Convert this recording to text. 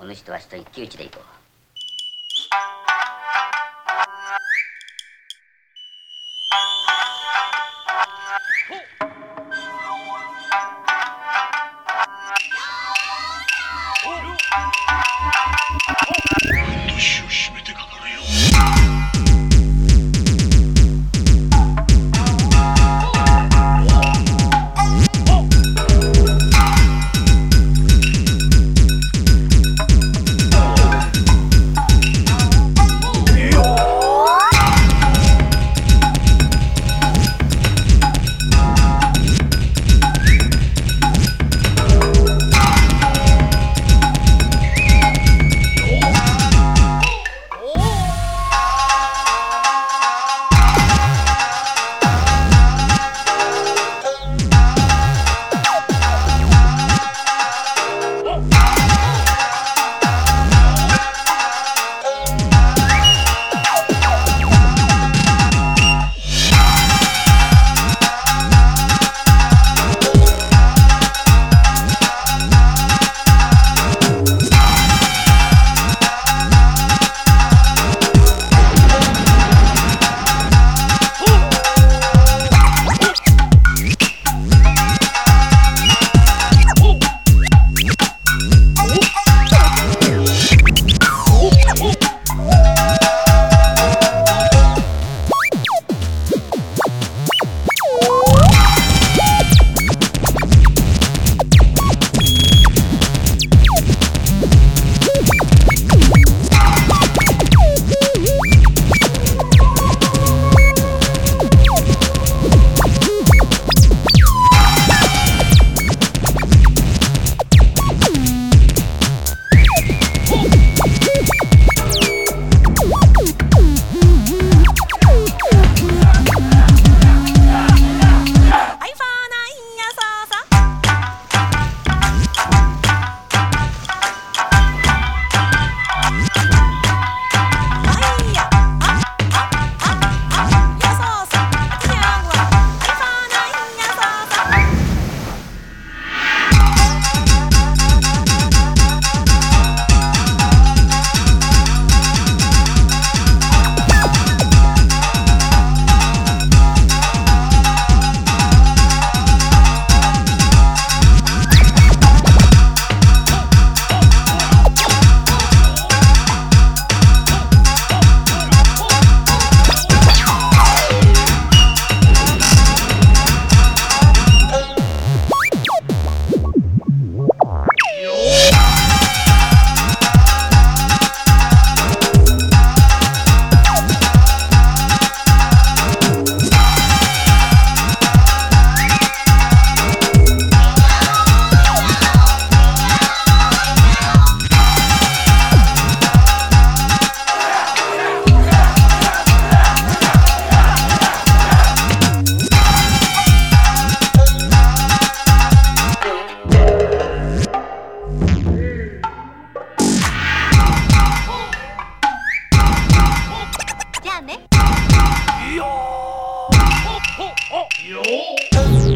お主とわしと一騎打ちで行こう。Oh! 有！